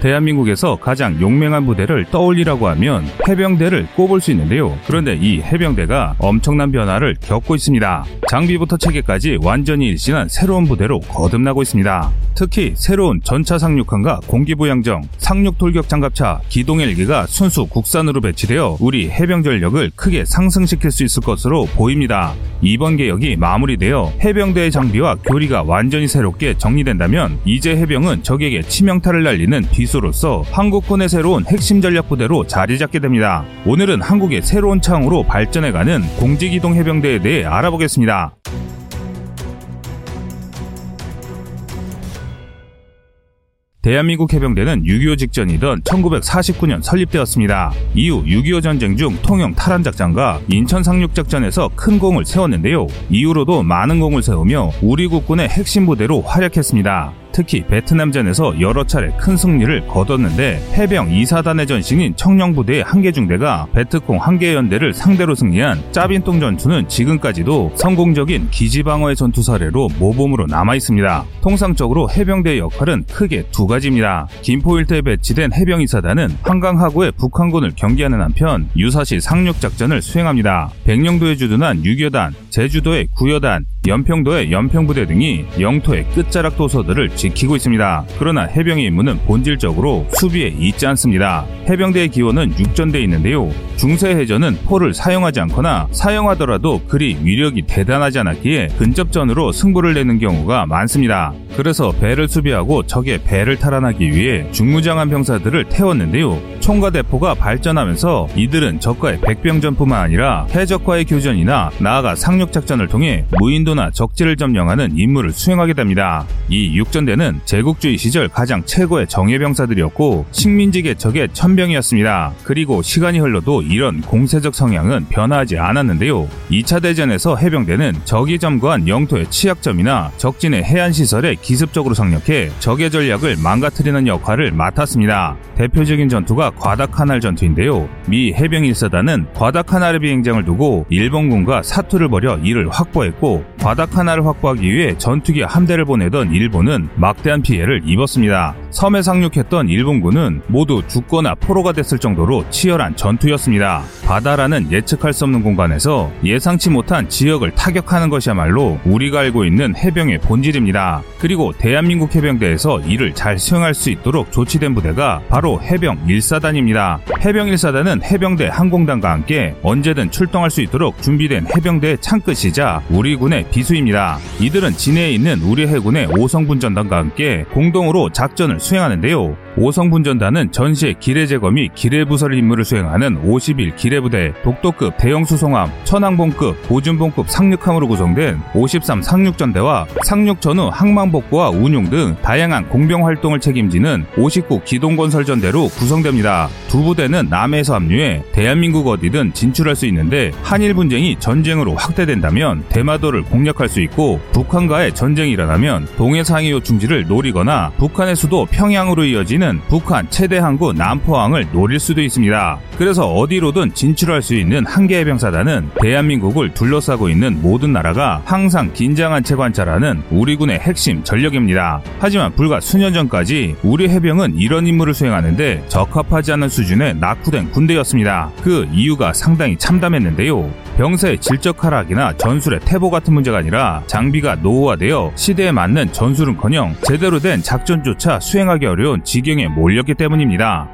대한민국에서 가장 용맹한 부대를 떠올리라고 하면 해병대를 꼽을 수 있는데요. 그런데 이 해병대가 엄청난 변화를 겪고 있습니다. 장비부터 체계까지 완전히 일신한 새로운 부대로 거듭나고 있습니다. 특히 새로운 전차 상륙함과 공기부양정, 상륙 돌격 장갑차, 기동 헬기가 순수 국산으로 배치되어 우리 해병 전력을 크게 상승시킬 수 있을 것으로 보입니다. 이번 개혁이 마무리되어 해병대의 장비와 교리가 완전히 새롭게 정리된다면 이제 해병은 적에게 치명타를 날리는 비수로서 한국군의 새로운 핵심 전략 부대로 자리 잡게 됩니다. 오늘은 한국의 새로운 창으로 발전해가는 공직이동 해병대에 대해 알아보겠습니다. 대한민국 해병대는 6.25 직전이던 1949년 설립되었습니다. 이후 6.25 전쟁 중 통영 탈환작전과 인천 상륙작전에서 큰 공을 세웠는데요. 이후로도 많은 공을 세우며 우리 국군의 핵심 부대로 활약했습니다. 특히 베트남전에서 여러 차례 큰 승리를 거뒀는데 해병 2사단의 전신인 청령부대의 한개 중대가 베트콩 한개 연대를 상대로 승리한 짜빈동 전투는 지금까지도 성공적인 기지방어의 전투 사례로 모범으로 남아 있습니다. 통상적으로 해병대의 역할은 크게 두 가지입니다. 김포 일대에 배치된 해병 2사단은 한강 하구의 북한군을 경계하는 한편 유사시 상륙 작전을 수행합니다. 백령도에 주둔한 6여단, 제주도의 9여단, 연평도의 연평부대 등이 영토의 끝자락 도서들을 지키고 있습니다. 그러나 해병의 임무는 본질적으로 수비에 있지 않습니다. 해병대의 기원은 육전대에 있는데요. 중세 해전은 포를 사용하지 않거나 사용하더라도 그리 위력이 대단하지 않았기에 근접전으로 승부를 내는 경우가 많습니다. 그래서 배를 수비하고 적의 배를 탈환하기 위해 중무장한 병사들을 태웠는데요. 총과 대포가 발전하면서 이들은 적과의 백병전뿐만 아니라 해적과의 교전이나 나아가 상륙작전을 통해 무인도 나 적지를 점령하는 임무를 수행하게 됩니다. 이 육전대는 제국주의 시절 가장 최고의 정예병사들이었고 식민지 개척의 천병이었습니다. 그리고 시간이 흘러도 이런 공세적 성향은 변화하지 않았는데요. 2차 대전에서 해병대는 적이 점거한 영토의 취약점이나 적진의 해안 시설에 기습적으로 상륙해 적의 전략을 망가뜨리는 역할을 맡았습니다. 대표적인 전투가 과다카날 전투인데요. 미 해병 1사단은 과다카날의 비행장을 두고 일본군과 사투를 벌여 이를 확보했고 과다카날을 확보하기 위해 전투기 함대를 보내던 일본은 막대한 피해를 입었습니다. 섬에 상륙했던 일본군은 모두 죽거나 포로가 됐을 정도로 치열한 전투였습니다. 바다라는 예측할 수 없는 공간에서 예상치 못한 지역을 타격하는 것이야말로 우리가 알고 있는 해병의 본질입니다. 그리고 대한민국 해병대에서 이를 잘 수행할 수 있도록 조치된 부대가 바로 해병 1사단입니다. 해병 1사단은 해병대 항공단과 함께 언제든 출동할 수 있도록 준비된 해병대의 창끝이자 우리 군의 비수입니다. 이들은 진해에 있는 우리 해군의 오성분전단과 함께 공동으로 작전을 수행하는데요. 오성분전단은 전시의 기뢰 제거 및 기뢰 부설 임무를 수행하는 51 기뢰부대, 독도급 대형 수송함, 천왕봉급, 보준봉급 상륙함으로 구성된 53 상륙전대와 상륙 전후 항망복구와 운용 등 다양한 공병 활동을 책임지는 59 기동건설전대로 구성됩니다. 두 부대는 남해에서 합류해 대한민국 어디든 진출할 수 있는데 한일 분쟁이 전쟁으로 확대된다면 대마도를 공 략할 수 있고 북한과의 전쟁이 일어나면 동해상해 요충지를 노리거나 북한의 수도 평양으로 이어지는 북한 최대 항구 남포항을 노릴 수도 있습니다. 그래서 어디로든 진출할 수 있는 한개 해병사단은 대한민국을 둘러싸고 있는 모든 나라가 항상 긴장한 채 관찰하는 우리 군의 핵심 전력입니다. 하지만 불과 수년 전까지 우리 해병은 이런 임무를 수행하는데 적합하지 않은 수준의 낙후된 군대였습니다. 그 이유가 상당히 참담했는데요. 병사의 질적 하락이나 전술의 태보 같은 문제 가 아니라 장비가 노후화되어 시대에 맞는 전술은커녕 제대로 된 작전조차 수행하기 어려운 지경에 몰렸기 때문입니다.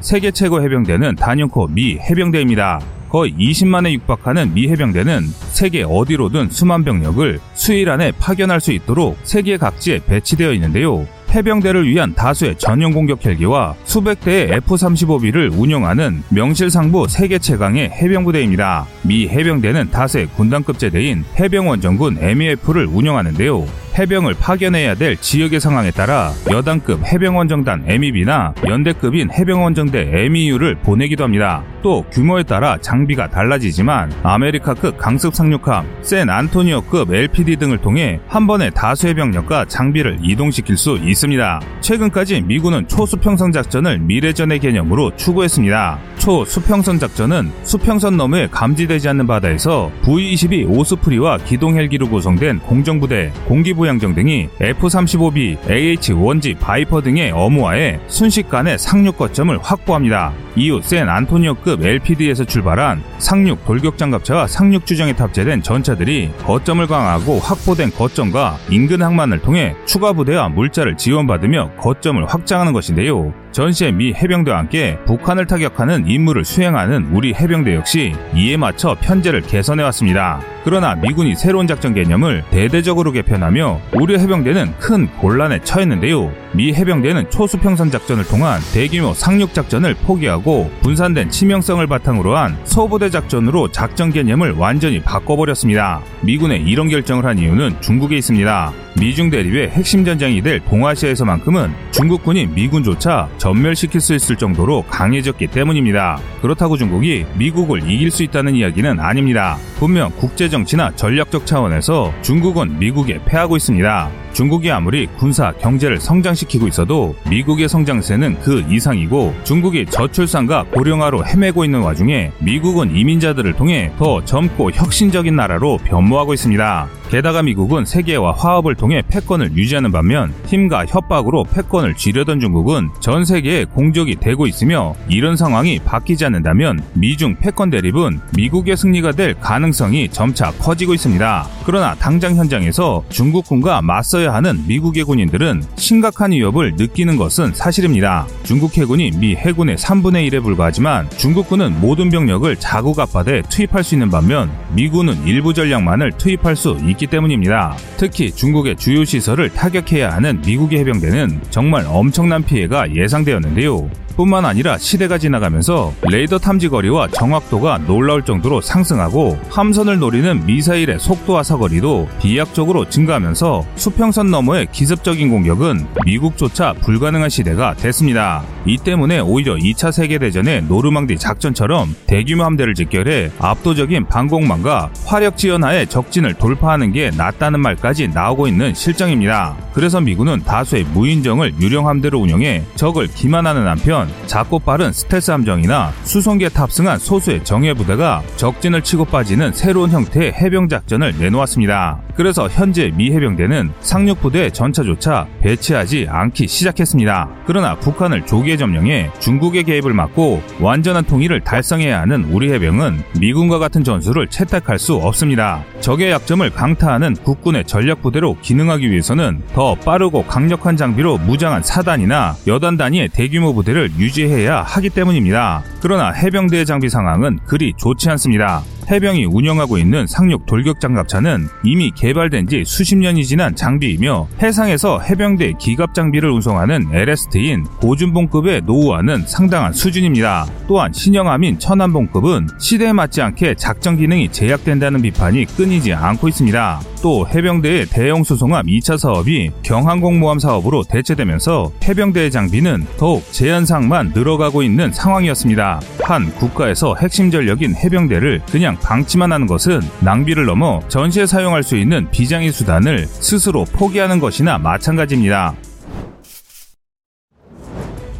세계 최고 해병대는 단연코 미 해병대입니다. 거의 20만에 육박하는 미 해병대는 세계 어디로든 수만 병력을 수일 안에 파견할 수 있도록 세계 각지에 배치되어 있는데요. 해병대를 위한 다수의 전용 공격 헬기와 수백 대의 F-35B를 운영하는 명실상부 세계 최강의 해병부대입니다. 미 해병대는 다수의 군단급 제대인 해병원정군 MEF를 운영하는데요. 해병을 파견해야 될 지역의 상황에 따라 여단급 해병원정단 MEB나 연대급인 해병원정대 MEU를 보내기도 합니다. 또 규모에 따라 장비가 달라지지만 아메리카급 강습 상륙함, 샌 안토니오급 LPD 등을 통해 한 번에 다수의 병력과 장비를 이동시킬 수 있습니다. 최근까지 미군은 초수평선 작전을 미래전의 개념으로 추구했습니다. 초수평선 작전은 수평선 너머에 감지되지 않는 바다에서 V-22 오스프리와 기동 헬기로 구성된 공정부대, 공기부 공 기부양정 등이 F-35B, AH-1Z 바이퍼 등의 엄호하에 순식간에 상륙 거점을 확보합니다. 이후 샌 안토니오급 LPD에서 출발한 상륙 돌격 장갑차와 상륙 주정에 탑재된 전차들이 거점을 강화하고 확보된 거점과 인근 항만을 통해 추가 부대와 물자를 지원받으며 거점을 확장하는 것인데요. 전시의 미 해병대와 함께 북한을 타격하는 임무를 수행하는 우리 해병대 역시 이에 맞춰 편제를 개선해 왔습니다. 그러나 미군이 새로운 작전 개념을 대대적으로 개편하며 우리 해병대는 큰 곤란에 처했는데요. 미 해병대는 초수평선 작전을 통한 대규모 상륙 작전을 포기하고 분산된 치명성을 바탕으로 한 소부대 작전으로 작전 개념을 완전히 바꿔버렸습니다. 미군의 이런 결정을 한 이유는 중국에 있습니다. 미중 대립의 핵심 전장이 될 동아시아에서만큼은 중국군이 미군조차 전멸시킬 수 있을 정도로 강해졌기 때문입니다. 그렇다고 중국이 미국을 이길 수 있다는 이야기는 아닙니다. 분명 국제정치나 전략적 차원에서 중국은 미국에 패하고 있습니다. 중국이 아무리 군사, 경제를 성장시키고 있어도 미국의 성장세는 그 이상이고 중국이 저출산과 고령화로 헤매고 있는 와중에 미국은 이민자들을 통해 더 젊고 혁신적인 나라로 변모하고 있습니다. 게다가 미국은 세계와 화합을 통해 패권을 유지하는 반면 힘과 협박으로 패권을 쥐려던 중국은 전 세계에 공적이 되고 있으며 이런 상황이 바뀌지 않는다면 미중 패권 대립은 미국의 승리가 될 가능성이 점차 커지고 있습니다. 그러나 당장 현장에서 중국군과 맞서야 하는 미국의 군인들은 심각한 위협을 느끼는 것은 사실입니다. 중국 해군이 미 해군의 3분의 1에 불과하지만 중국군은 모든 병력을 자국 앞바다에 투입할 수 있는 반면 미군은 일부 전략만을 투입할 수 있기 있기 때문입니다. 특히 중국의 주요 시설을 타격해야 하는 미국의 해병대는 정말 엄청난 피해가 예상되었는데요. 뿐만 아니라 시대가 지나가면서 레이더 탐지 거리와 정확도가 놀라울 정도로 상승하고 함선을 노리는 미사일의 속도와 사거리도 비약적으로 증가하면서 수평선 너머의 기습적인 공격은 미국조차 불가능한 시대가 됐습니다. 이 때문에 오히려 2차 세계대전의 노르망디 작전처럼 대규모 함대를 집결해 압도적인 방공망과 화력 지원하에 적진을 돌파하는 게 낫다는 말까지 나오고 있는 실정입니다. 그래서 미군은 다수의 무인정을 유령 함대로 운영해 적을 기만하는 한편 작고 빠른 스텔스 함정이나 수송기에 탑승한 소수의 정예 부대가 적진을 치고 빠지는 새로운 형태의 해병 작전을 내놓았습니다. 그래서 현재 미 해병대는 상륙 부대 전차조차 배치하지 않기 시작했습니다. 그러나 북한을 조기에 점령해 중국의 개입을 막고 완전한 통일을 달성해야 하는 우리 해병은 미군과 같은 전술을 채택할 수 없습니다. 적의 약점을 강타하는 국군의 전략 부대로 기능하기 위해서는 더 빠르고 강력한 장비로 무장한 사단이나 여단 단위의 대규모 부대를 유지해야 하기 때문입니다. 그러나 해병대의 장비 상황은 그리 좋지 않습니다. 해병이 운영하고 있는 상륙 돌격 장갑차는 이미 개발된 지 수십 년이 지난 장비이며 해상에서 해병대 기갑 장비를 운송하는 LST인 고준봉급의 노후화는 상당한 수준입니다. 또한 신형함인 천안봉급은 시대에 맞지 않게 작전 기능이 제약된다는 비판이 끊이지 않고 있습니다. 또 해병대의 대형 수송함 2차 사업이 경항공모함 사업으로 대체되면서 해병대의 장비는 더욱 제한상만 늘어가고 있는 상황이었습니다. 한 국가에서 핵심 전력인 해병대를 그냥 방치만 하는 것은 낭비를 넘어 전시에 사용할 수 있는 비장의 수단을 스스로 포기하는 것이나 마찬가지입니다.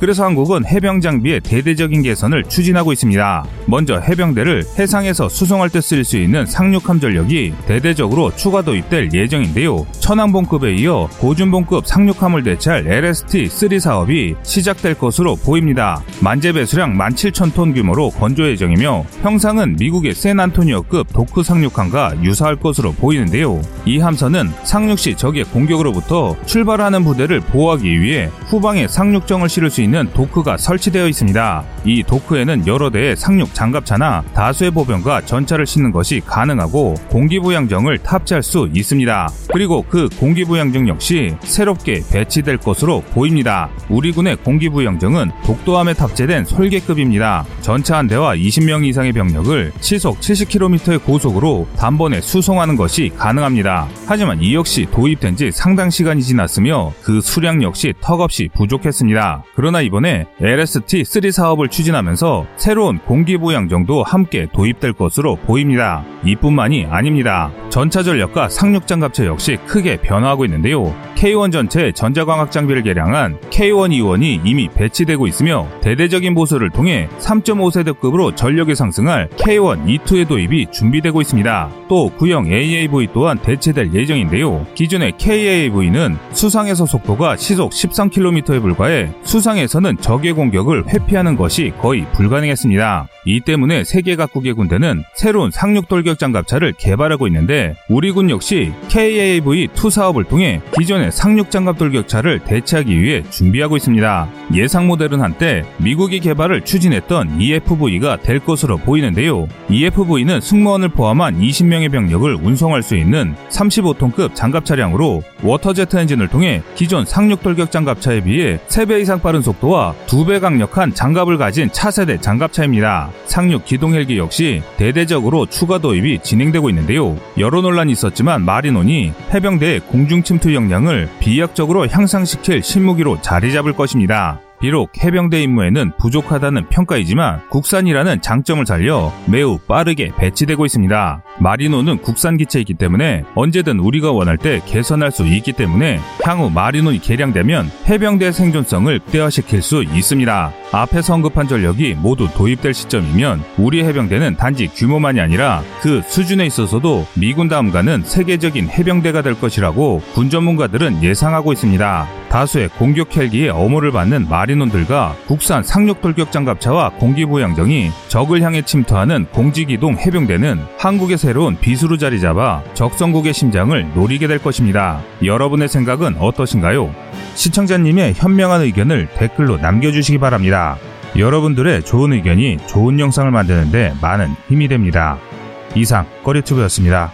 그래서 한국은 해병 장비의 대대적인 개선을 추진하고 있습니다. 먼저 해병대를 해상에서 수송할 때쓸수 있는 상륙함 전력이 대대적으로 추가 도입될 예정인데요. 천왕봉급에 이어 고준봉급 상륙함을 대체할 LST-3 사업이 시작될 것으로 보입니다. 만재 배수량 17,000톤 규모로 건조 예정이며 형상은 미국의 샌안토니오급 도크 상륙함과 유사할 것으로 보이는데요. 이 함선은 상륙 시 적의 공격으로부터 출발하는 부대를 보호하기 위해 후방에 상륙정을 실을 수 있는 있는 도크가 설치되어 있습니다. 이 도크에는 여러 대의 상륙 장갑차나 다수의 보병과 전차를 싣는 것이 가능하고 공기부양정을 탑재할 수 있습니다. 그리고 그 공기부양정 역시 새롭게 배치될 것으로 보입니다. 우리 군의 공기부양정은 독도함에 탑재된 설계급입니다. 전차 한 대와 20명 이상의 병력을 시속 70km의 고속으로 단번에 수송하는 것이 가능합니다. 하지만 이 역시 도입된 지 상당 시간이 지났으며 그 수량 역시 턱없이 부족했습니다. 그러나 그러나 이번에 LST-3 사업을 추진하면서 새로운 공기부양정도 함께 도입될 것으로 보입니다. 이뿐만이 아닙니다. 전차 전력과 상륙 장갑차 역시 크게 변화하고 있는데요. K1 전체 전자광학 장비를 개량한 K1E1이 이미 배치되고 있으며 대대적인 보수를 통해 3.5세대급으로 전력이 상승할 K1E2의 도입이 준비되고 있습니다. 또 구형 AAV 또한 대체될 예정인데요. 기존의 KAV는 수상에서 속도가 시속 13km에 불과해 수상 에서는 적의 공격을 회피하는 것이 거의 불가능했습니다. 이 때문에 세계 각국의 군대는 새로운 상륙 돌격 장갑차를 개발하고 있는데 우리 군 역시 KAAV2 사업을 통해 기존의 상륙 장갑 돌격차를 대체하기 위해 준비하고 있습니다. 예상 모델은 한때 미국이 개발을 추진했던 EFV가 될 것으로 보이는데요. EFV는 승무원을 포함한 20명의 병력을 운송할 수 있는 35톤급 장갑 차량으로 워터제트 엔진을 통해 기존 상륙 돌격 장갑차에 비해 3배 이상 빠른 속도 와 2배 강력한 장갑을 가진 차세대 장갑차입니다. 상륙 기동 헬기 역시 대대적으로 추가 도입이 진행되고 있는데요. 여러 논란이 있었지만 마린온이 해병대의 공중 침투 역량을 비약적으로 향상시킬 신무기로 자리 잡을 것입니다. 비록 해병대 임무에는 부족하다는 평가이지만 국산이라는 장점을 살려 매우 빠르게 배치되고 있습니다. 마리노는 국산 기체이기 때문에 언제든 우리가 원할 때 개선할 수 있기 때문에 향후 마리노이 개량되면 해병대 생존성을 극대화시킬 수 있습니다. 앞에서 언급한 전력이 모두 도입될 시점이면 우리 해병대는 단지 규모만이 아니라 그 수준에 있어서도 미군 다음 가는 세계적인 해병대가 될 것이라고 군 전문가들은 예상하고 있습니다. 다수의 공격 헬기의 어모를 받는 마리논들과 국산 상륙 돌격 장갑차와 공기부양정이 적을 향해 침투하는 공지기동 해병대는 한국의 새로운 비수로 자리 잡아 적성국의 심장을 노리게 될 것입니다. 여러분의 생각은 어떠신가요? 시청자님의 현명한 의견을 댓글로 남겨주시기 바랍니다. 여러분들의 좋은 의견이 좋은 영상을 만드는데 많은 힘이 됩니다. 이상 꺼리튜브였습니다.